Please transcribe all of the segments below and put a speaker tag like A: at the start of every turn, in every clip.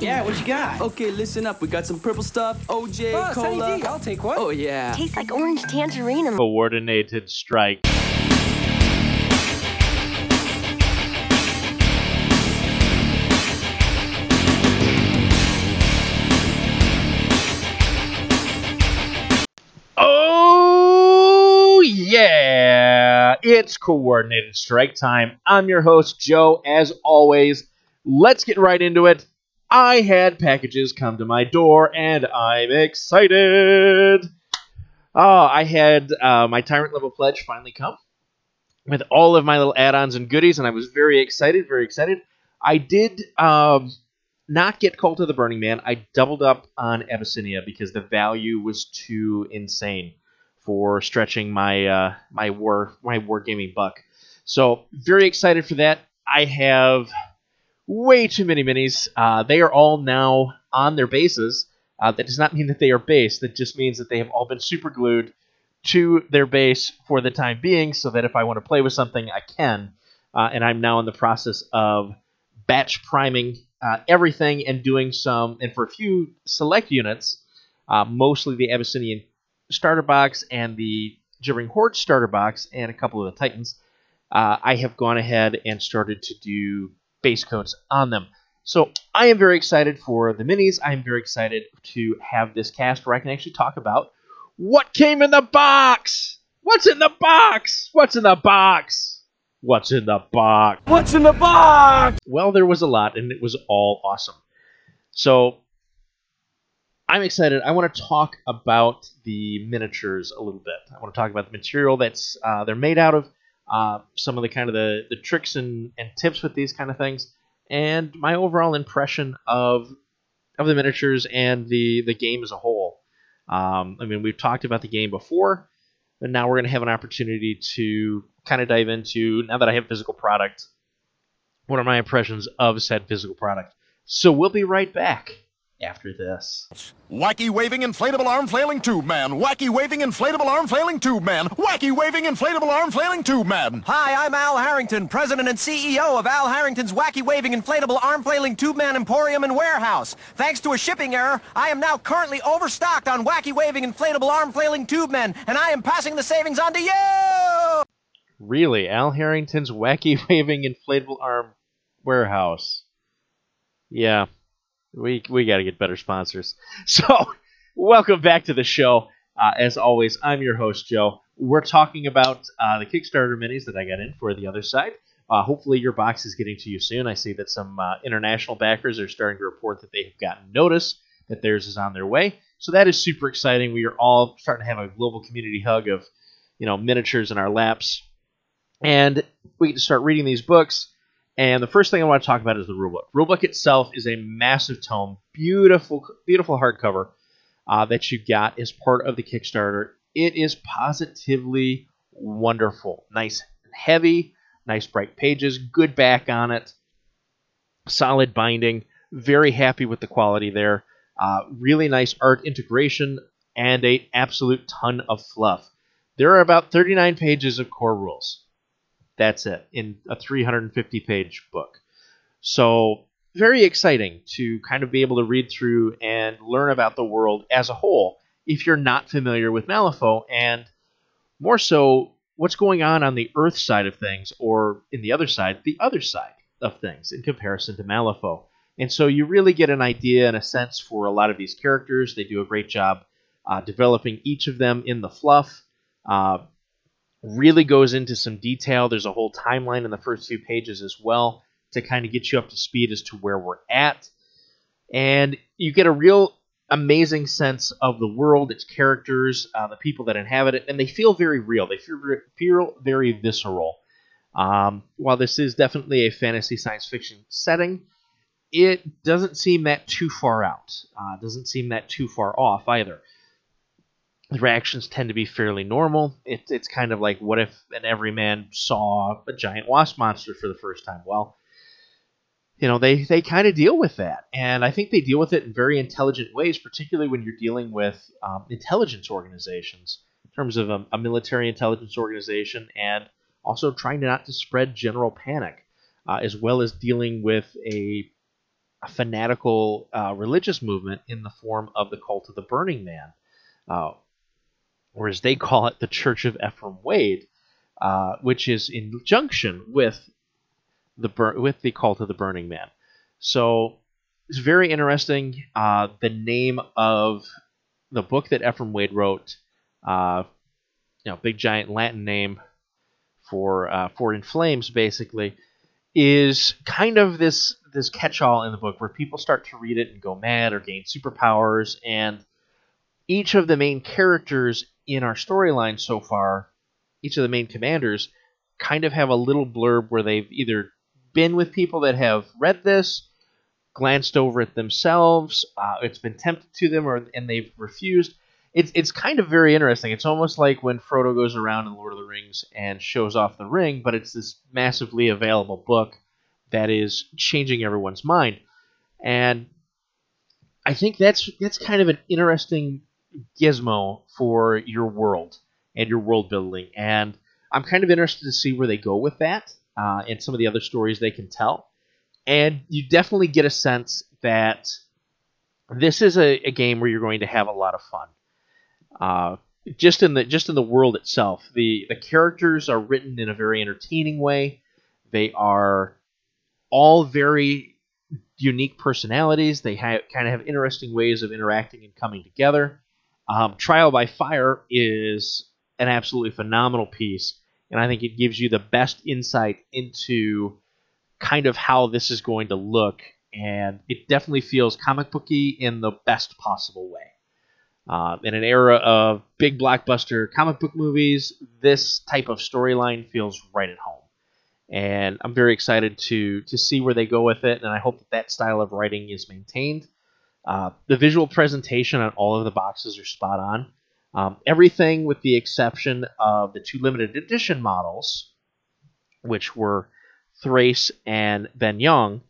A: Yeah, what you got?
B: Okay, listen up. We got some purple stuff, OJ,
A: Oh, Sunny
B: cola.
A: D, I'll take one.
B: Oh yeah.
C: Tastes like orange tangerine
D: Coordinated strike. Oh, yeah. It's coordinated strike time. I'm your host, Joe, as always. Let's get right into it. I had packages come to my door, and I'm excited. Oh, I had uh, my Tyrant level pledge finally come with all of my little add-ons and goodies, and I was very excited, very excited. I did um, not get Cult of the Burning Man. I doubled up on Abyssinia because the value was too insane for stretching my uh, my war my wargaming buck. So very excited for that. I have way too many minis. Uh, they are all now on their bases. Uh, that does not mean that they are base. That just means that they have all been super glued to their base for the time being, so that if I want to play with something, I can. Uh, and I'm now in the process of batch priming uh, everything and doing some, and for a few select units, uh, mostly the Abyssinian starter box and the Gibbering Horde starter box and a couple of the Titans, uh, I have gone ahead and started to do base coats on them. So I am very excited for the minis. I am very excited to have this cast where I can actually talk about what came in the box. What's in the box? What's in the box? What's in the box?
B: What's in the box?
D: Well, there was a lot, and it was all awesome. So I'm excited. I want to talk about the miniatures a little bit. I want to talk about the material that's uh, they're made out of, uh, some of the kind of the, the tricks and, and tips with these kind of things, and my overall impression of of the miniatures and the the game as a whole. Um, I mean, we've talked about the game before, but now we're going to have an opportunity to kind of dive into now that I have physical product what are my impressions of said physical product. So we'll be right back after this.
E: Wacky waving inflatable arm flailing tube man. Wacky waving inflatable arm flailing tube man. Wacky waving inflatable arm flailing tube man.
F: Hi, I'm Al Harrington, President and CEO of Al Harrington's Wacky Waving Inflatable Arm Flailing Tube Man Emporium and Warehouse. Thanks to a shipping error, I am now currently overstocked on Wacky Waving Inflatable Arm Flailing Tube Men, and I am passing the savings on to you!
D: Really, Al Harrington's wacky waving inflatable arm warehouse. Yeah, we we got to get better sponsors. So, welcome back to the show. Uh, as always, I'm your host Joe. We're talking about uh, the Kickstarter minis that I got in for the other side. Uh, hopefully, your box is getting to you soon. I see that some uh, international backers are starting to report that they have gotten notice that theirs is on their way. So that is super exciting. We are all starting to have a global community hug of, you know, miniatures in our laps, and we get to start reading these books. And the first thing I want to talk about is the rulebook. Rulebook itself is a massive tome, beautiful, beautiful hardcover uh, that you got as part of the Kickstarter. It is positively wonderful, nice, and heavy, nice bright pages, good back on it, solid binding. Very happy with the quality there. Uh, really nice art integration and a absolute ton of fluff. There are about 39 pages of core rules. That's it in a 350 page book. So, very exciting to kind of be able to read through and learn about the world as a whole if you're not familiar with Malifaux and more so what's going on on the Earth side of things or in the other side, the other side of things in comparison to Malifaux. And so you really get an idea and a sense for a lot of these characters. They do a great job uh, developing each of them in the fluff. Uh, really goes into some detail. There's a whole timeline in the first few pages as well to kind of get you up to speed as to where we're at. And you get a real amazing sense of the world, its characters, uh, the people that inhabit it, and they feel very real. They feel, feel very visceral. Um, while this is definitely a fantasy science fiction setting, it doesn't seem that too far out. Uh, doesn't seem that too far off either the reactions tend to be fairly normal. It, it's kind of like what if an everyman saw a giant wasp monster for the first time? Well, you know, they, they kind of deal with that. And I think they deal with it in very intelligent ways, particularly when you're dealing with um, intelligence organizations, in terms of a, a military intelligence organization and also trying not to spread general panic, uh, as well as dealing with a a fanatical uh, religious movement in the form of the cult of the Burning Man, uh, or as they call it, the Church of Ephraim Wade, uh, which is in junction with the bur- with the cult of the Burning Man. So it's very interesting. Uh, the name of the book that Ephraim Wade wrote, uh, you know, big giant Latin name for uh, for in flames, basically, is kind of this this catch-all in the book where people start to read it and go mad or gain superpowers, and each of the main characters in our storyline so far, each of the main commanders, kind of have a little blurb where they've either been with people that have read this, glanced over it themselves, uh, it's been tempted to them, or and they've refused. It's it's kind of very interesting. It's almost like when Frodo goes around in Lord of the Rings and shows off the ring, but it's this massively available book that is changing everyone's mind. And I think that's that's kind of an interesting gizmo for your world and your world building. And I'm kind of interested to see where they go with that uh, and some of the other stories they can tell. And you definitely get a sense that this is a, a game where you're going to have a lot of fun. Uh, just in the just in the world itself, the the characters are written in a very entertaining way. They are all very unique personalities. They have kind of have interesting ways of interacting and coming together. Um, Trial by Fire is an absolutely phenomenal piece, and I think it gives you the best insight into kind of how this is going to look, and it definitely feels comic booky in the best possible way. Uh, in an era of big blockbuster comic book movies, this type of storyline feels right at home and I'm very excited to to see where they go with it, and I hope that that style of writing is maintained. Uh, the visual presentation on all of the boxes are spot on. Um, everything with the exception of the two limited edition models, which were Thrace and Ben Young.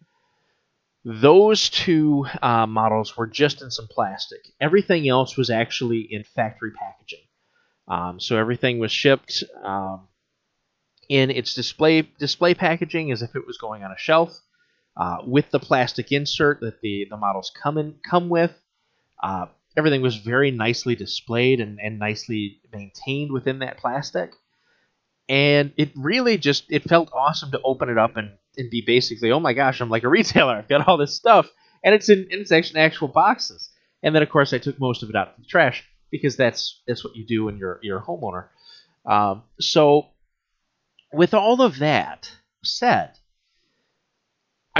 D: Those two uh, models were just in some plastic. Everything else was actually in factory packaging. Um, so everything was shipped. Um, in its display display packaging as if it was going on a shelf, uh, with the plastic insert that the, the models come in come with. Uh, everything was very nicely displayed and, and nicely maintained within that plastic. And it really just it felt awesome to open it up and, and be basically, oh my gosh, I'm like a retailer. I've got all this stuff. And it's in it's actually actual boxes. And then of course I took most of it out to the trash because that's that's what you do when you're you're a homeowner. Um, so with all of that said,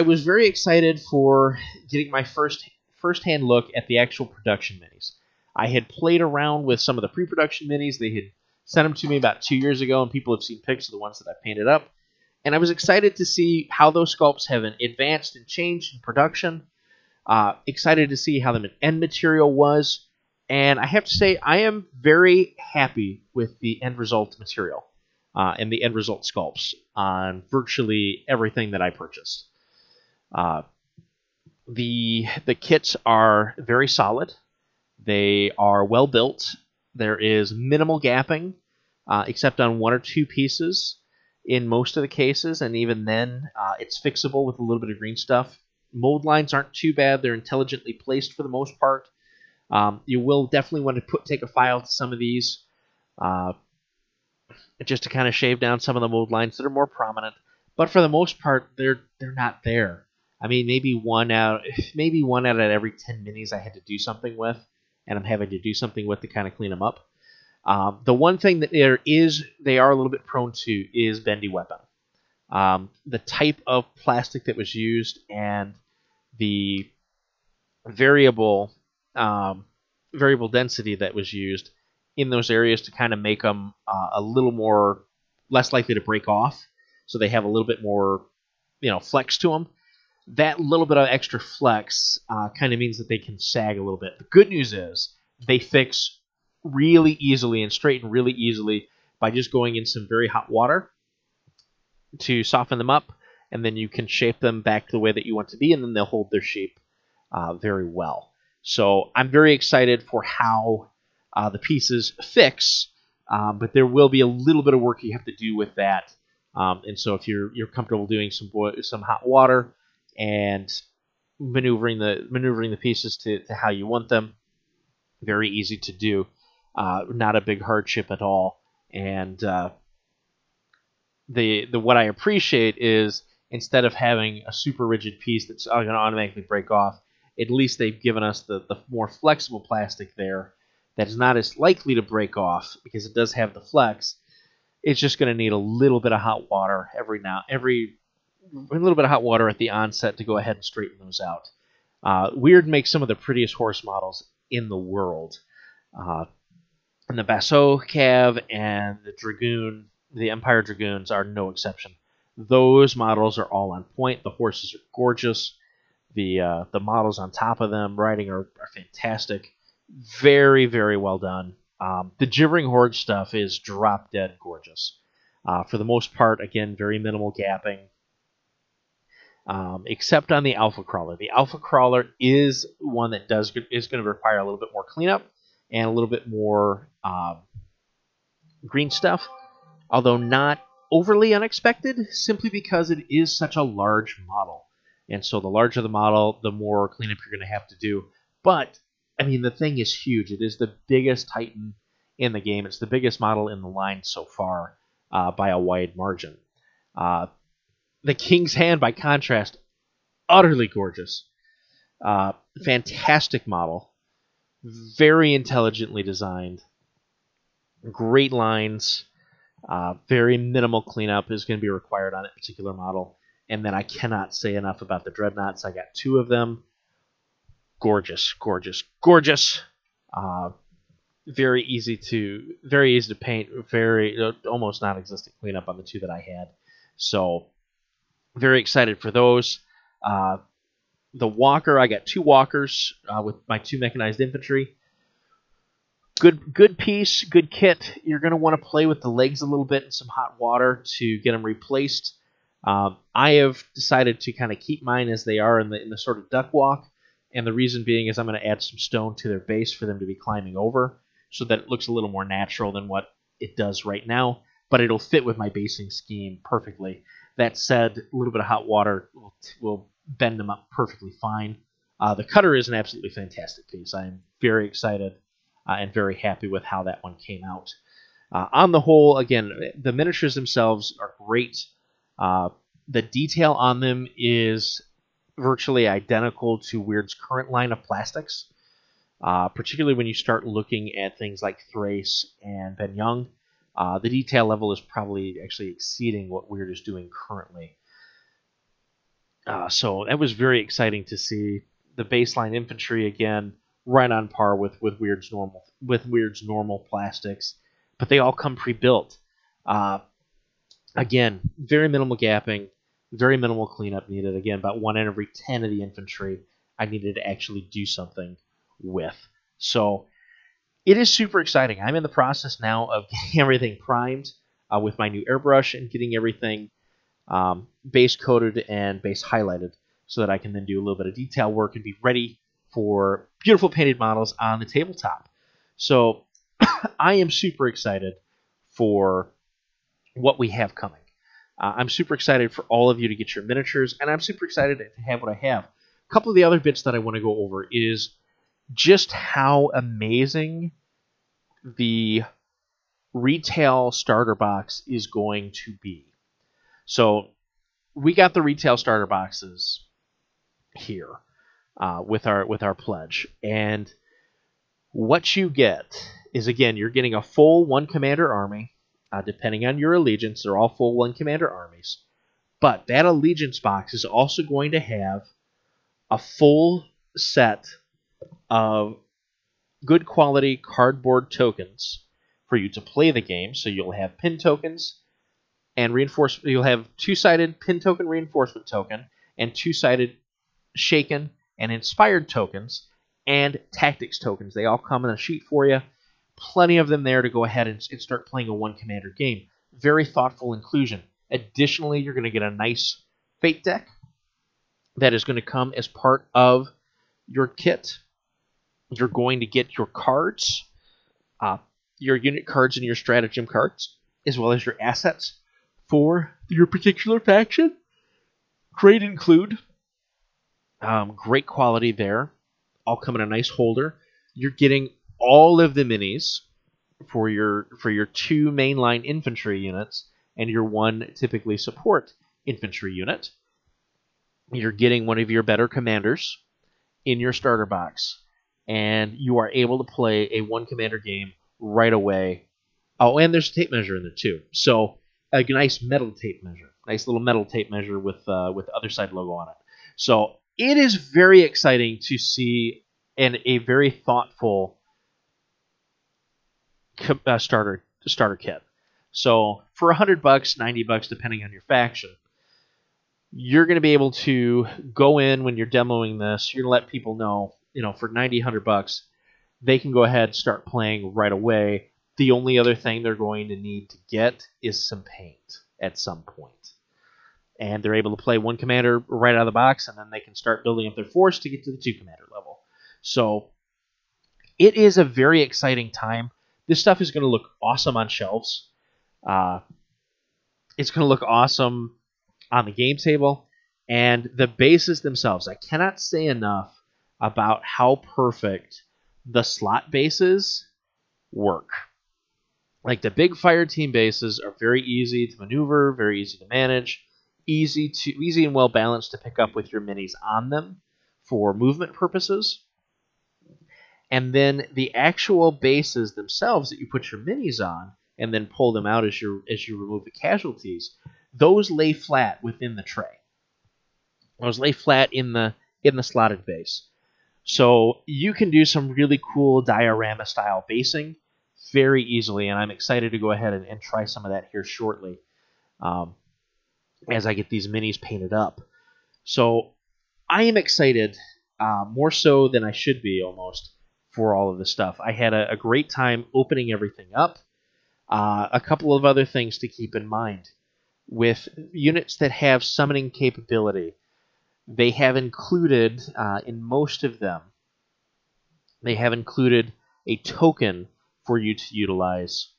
D: I was very excited for getting my first first-hand look at the actual production minis. I had played around with some of the pre-production minis. They had sent them to me about two years ago, and people have seen pics of the ones that I painted up. And I was excited to see how those sculpts have advanced and changed in production. Uh, excited to see how the end material was. And I have to say, I am very happy with the end result material uh, and the end result sculpts on virtually everything that I purchased. Uh, the the kits are very solid. They are well built. There is minimal gapping, uh, except on one or two pieces in most of the cases, and even then, uh, it's fixable with a little bit of green stuff. Mold lines aren't too bad; they're intelligently placed for the most part. Um, you will definitely want to put take a file to some of these. Uh, just to kind of shave down some of the mold lines that are more prominent. But for the most part, they're they're not there. I mean, maybe one out, maybe one out of every ten minis I had to do something with, and I'm having to do something with to kind of clean them up. Um, the one thing that there is, they are a little bit prone to, is bendy weapon. Um, the type of plastic that was used and the variable um, variable density that was used in those areas to kind of make them uh, a little more less likely to break off, so they have a little bit more, you know, flex to them. That little bit of extra flex uh, kind of means that they can sag a little bit. The good news is they fix really easily and straighten really easily by just going in some very hot water to soften them up, and then you can shape them back the way that you want to be, and then they'll hold their shape uh, very well. So I'm very excited for how uh, the pieces fix, um, but there will be a little bit of work you have to do with that. Um, and so if you're you're comfortable doing some some hot water and maneuvering the maneuvering the pieces to, to how you want them. Very easy to do, uh, not a big hardship at all. And uh, the the what I appreciate is instead of having a super rigid piece that's going to automatically break off, at least they've given us the, the more flexible plastic there that is not as likely to break off because it does have the flex. It's just going to need a little bit of hot water every now every a little bit of hot water at the onset to go ahead and straighten those out. Uh, Wyrd makes some of the prettiest horse models in the world. Uh, and the Basseau Cav and the Dragoon, the Empire Dragoons, are no exception. Those models are all on point. The horses are gorgeous. The uh, the models on top of them riding are, are fantastic. Very very well done. Um, the Gibbering Horde stuff is drop dead gorgeous. Uh, for the most part, again, very minimal gapping, um, except on the Alpha Crawler. The Alpha Crawler is one that does is going to require a little bit more cleanup and a little bit more um, green stuff, although not overly unexpected, simply because it is such a large model. And so the larger the model, the more cleanup you're going to have to do. But I mean, the thing is huge. It is the biggest Titan in the game. It's the biggest model in the line so far uh, by a wide margin. Uh, the King's Hand, by contrast, utterly gorgeous. Uh, fantastic model. Very intelligently designed. Great lines. Uh, very minimal cleanup is going to be required on that particular model. And then I cannot say enough about the dreadnoughts. I got two of them. Gorgeous, gorgeous, gorgeous. Uh, very easy to very easy to paint. Very uh, almost non-existent cleanup on the two that I had. So very excited for those. Uh, the walker, I got two walkers uh, with my two mechanized infantry. Good, good piece, good kit. You're going to want to play with the legs a little bit in some hot water to get them replaced. Um, I have decided to kind of keep mine as they are in the in the sort of duck walk, and the reason being is I'm going to add some stone to their base for them to be climbing over, so that it looks a little more natural than what it does right now. But it'll fit with my basing scheme perfectly. That said, a little bit of hot water will, will bend them up perfectly fine. Uh, the cutter is an absolutely fantastic piece. I am very excited uh, and very happy with how that one came out. Uh, on the whole, again, the miniatures themselves are great. Uh, the detail on them is virtually identical to Wyrd's current line of plastics, uh, particularly when you start looking at things like Thrace and Ben Young. Uh, the detail level is probably actually exceeding what Wyrd is doing currently. Uh, so that was very exciting to see the baseline infantry again, right on par with with Wyrd's normal with Wyrd's normal plastics, but they all come pre-built. Uh, again, very minimal gapping, very minimal cleanup needed. Again, about one in every ten of the infantry I needed to actually do something with. So it is super exciting. I'm in the process now of getting everything primed uh, with my new airbrush and getting everything um, base coated and base highlighted so that I can then do a little bit of detail work and be ready for beautiful painted models on the tabletop. So I am super excited for what we have coming. Uh, I'm super excited for all of you to get your miniatures, and I'm super excited to have what I have. A couple of the other bits that I want to go over is just how amazing the retail starter box is going to be. So we got the retail starter boxes here uh, with our with our pledge, and what you get is again you're getting a full one commander army. Uh, depending on your allegiance, they're all full one commander armies. But that allegiance box is also going to have a full set of good quality cardboard tokens for you to play the game. So you'll have pin tokens and reinforcement. You'll have two-sided pin token reinforcement token and two-sided shaken and inspired tokens and tactics tokens. They all come in a sheet for you. Plenty of them there to go ahead and, and start playing a one commander game. Very thoughtful inclusion. Additionally, you're going to get a nice fate deck that is going to come as part of your kit you're going to get your cards, uh, your unit cards, and your stratagem cards, as well as your assets for your particular faction. Great include Um, great quality there. All come in a nice holder. You're getting all of the minis for your for your two mainline infantry units and your one typically support infantry unit. You're getting one of your better commanders in your starter box, and you are able to play a one commander game right away. Oh, and there's a tape measure in there too. So a nice metal tape measure, nice little metal tape measure with uh, with the other side logo on it. So it is very exciting to see and a very thoughtful uh, starter starter kit. So for hundred bucks, ninety bucks, depending on your faction, you're going to be able to go in when you're demoing this. You're going to let people know, you know, for 90, 100 bucks, they can go ahead and start playing right away. The only other thing they're going to need to get is some paint at some. And they're able to play one commander right out of the box, and then they can start building up their force to get to the two commander level. So it is a very exciting time. This stuff is going to look awesome on shelves. Uh, it's going to look awesome on the game table and the bases themselves. I cannot say enough about how perfect the slot bases work. Like the big fire team bases are very easy to maneuver, very easy to manage, easy to easy and well balanced to pick up with your minis on them for movement purposes. And then the actual bases themselves that you put your minis on and then pull them out as you as you remove the casualties those lay flat within the tray. Those lay flat in the in the slotted base. So you can do some really cool diorama style basing very easily, and I'm excited to go ahead and, and try some of that here shortly um, as I get these minis painted up. So I am excited, uh, more so than I should be almost, for all of this stuff. I had a, a great time opening everything up. Uh, a couple of other things to keep in mind with units that have summoning capability. They have included, uh, in most of them, they have included a token for you to utilize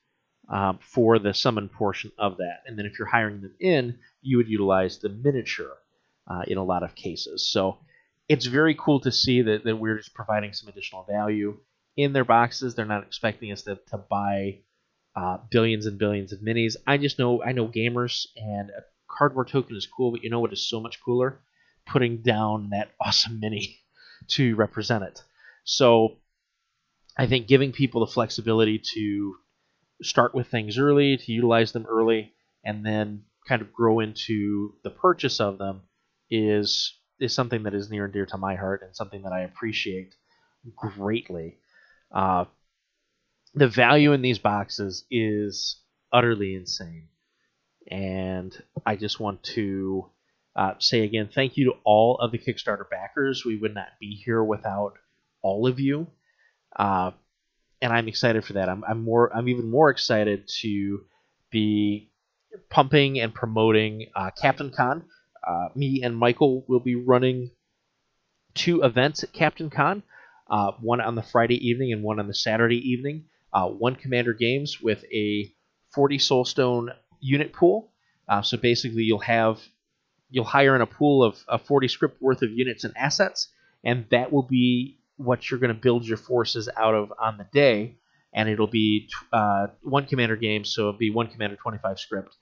D: um, for the summon portion of that. And then if you're hiring them in, you would utilize the miniature uh, in a lot of cases. So it's very cool to see that, that we're just providing some additional value in their boxes. They're not expecting us to, to buy uh, billions and billions of minis. I just know I know gamers, and a cardboard token is cool, but you know what is so much cooler? Putting down that awesome mini to represent it. So I think giving people the flexibility to start with things early, to utilize them early, and then kind of grow into the purchase of them is is something that is near and dear to my heart and something that I appreciate greatly. Uh, the value in these boxes is utterly insane. And I just want to uh, say again, thank you to all of the Kickstarter backers. We would not be here without all of you. Uh, and I'm excited for that. I'm, I'm more. I'm even more excited to be pumping and promoting uh, Captain Con. Uh, me and Michael will be running two events at Captain Con. Uh, one on the Friday evening and one on the Saturday evening uh, one commander games with a 40 soulstone unit pool. So basically, you'll have you'll hire in a pool of, of 40 script worth of units and assets, and that will be what you're going to build your forces out of on the day. And it'll be uh, one commander game, so it'll be one commander 25 script,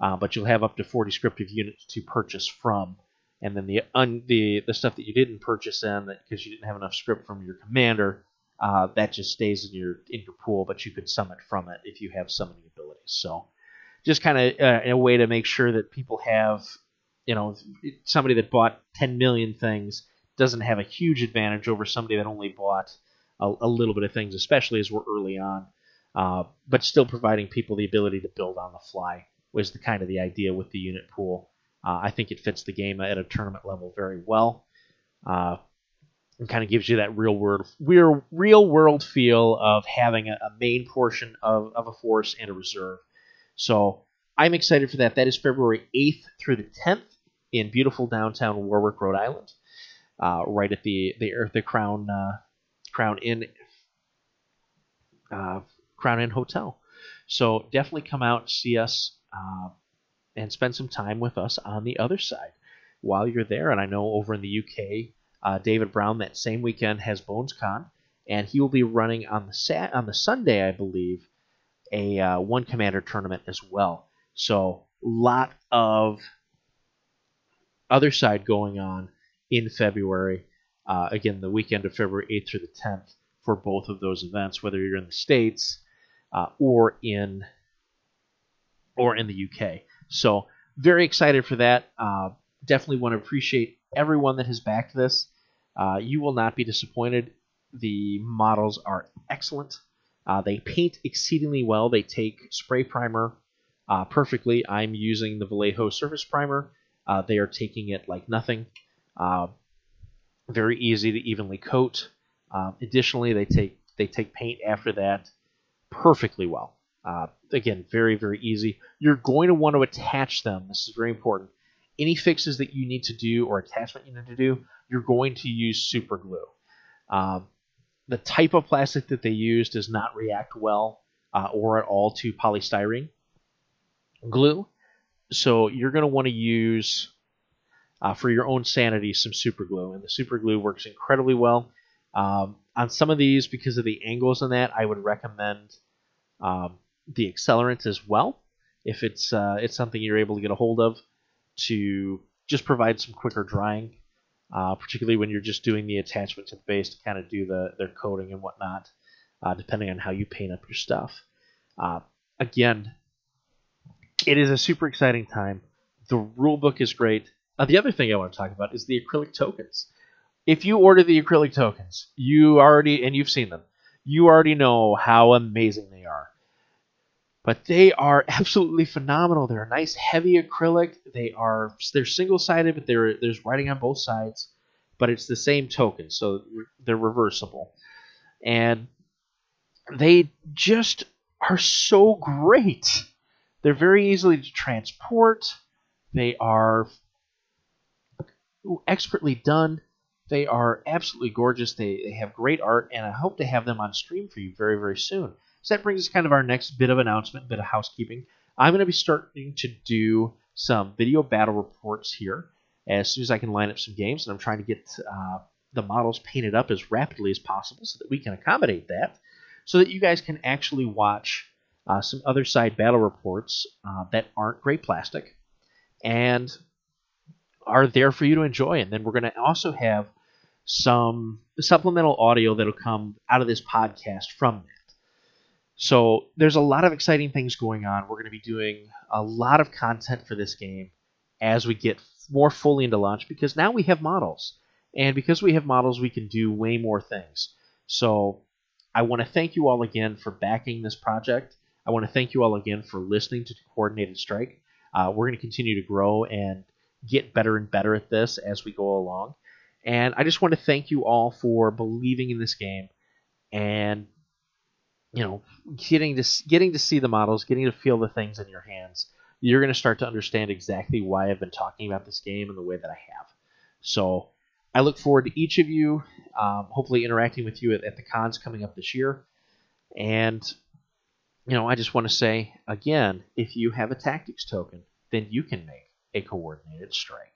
D: uh, but you'll have up to 40 scriptive units to purchase from. And then the un, the the stuff that you didn't purchase in because you didn't have enough script from your commander, uh, that just stays in your in your pool, but you could summon from it if you have summoning abilities. So, just kind of uh, a way to make sure that people have, you know, somebody that bought 10 million things doesn't have a huge advantage over somebody that only bought a, a little bit of things, especially as we're early on. Uh, but still providing people the ability to build on the fly was the kind of the idea with the unit pool. Uh, I think it fits the game at a tournament level very well. Uh, and kind of gives you that real world real, real world feel of having a, a, main portion of, of a force and a reserve. So I'm excited for that. That is February 8th through the 10th in beautiful downtown Warwick, Rhode Island, uh, right at the the the Crown uh, Crown Inn uh, Crown Inn Hotel. So definitely come out see us uh, and spend some time with us on the other side while you're there. And I know over in the UK Uh, David Brown that same weekend has Bones Con, and he will be running on the on the Sunday, I believe, a uh, one commander tournament as well. So lot of other side going on in February. Uh, again, the weekend of February 8th through the 10th for both of those events, whether you're in the states uh, or in or in the UK. So very excited for that. Uh, definitely want to appreciate everyone that has backed this. Uh, you will not be disappointed. The models are excellent. Uh, they paint exceedingly well. They take spray primer uh, perfectly. I'm using the Vallejo Surface Primer. Uh, they are taking it like nothing. Uh, very easy to evenly coat. Um, additionally, they take they take paint after that perfectly well. Uh, again, very very easy. You're going to want to attach them. This is very important. Any fixes that you need to do or attachment you need to do, you're going to use super glue. Um, the type of plastic that they use does not react well uh, or at all to polystyrene glue. So you're going to want to use, uh, for your own sanity, some super glue. And the super glue works incredibly well. Um, on some of these, because of the angles in that, I would recommend um, the accelerant as well. If it's uh, it's something you're able to get a hold of to just provide some quicker drying, uh, particularly when you're just doing the attachment to the base to kind of do the their coating and whatnot, uh, depending on how you paint up your stuff. Uh, again, it is a super exciting time. The rule book is great. Uh, the other thing I want to talk about is the acrylic tokens. If you order the acrylic tokens, you already and you've seen them, you already know how amazing they are. But they are absolutely phenomenal. They're a nice heavy acrylic. They are they're single sided, but they're, there's writing on both sides. But it's the same token, so they're reversible, and they just are so great. They're very easily to transport. They are expertly done. They are absolutely gorgeous. They, they have great art, and I hope to have them on stream for you very, very soon. So that brings us kind of our next bit of announcement, bit of housekeeping. I'm going to be starting to do some video battle reports here as soon as I can line up some games, and I'm trying to get uh, the models painted up as rapidly as possible so that we can accommodate that, so that you guys can actually watch uh, some other side battle reports uh, that aren't great plastic and are there for you to enjoy. And then we're going to also have some supplemental audio that'll come out of this podcast from that. So there's a lot of exciting things going on. We're going to be doing a lot of content for this game as we get more fully into launch because now we have models. And because we have models, we can do way more things. So I want to thank you all again for backing this project. I want to thank you all again for listening to Coordinated Strike. Uh, we're going to continue to grow and get better and better at this as we go along. And I just want to thank you all for believing in this game and you know getting to getting to see the models, getting to feel the things in your hands. You're going to start to understand exactly why I've been talking about this game in the way that I have. So I look forward to each of you, um, hopefully interacting with you at, at the cons coming up this year. And you know, I just want to say again, if you have a tactics token, then you can make a coordinated strike.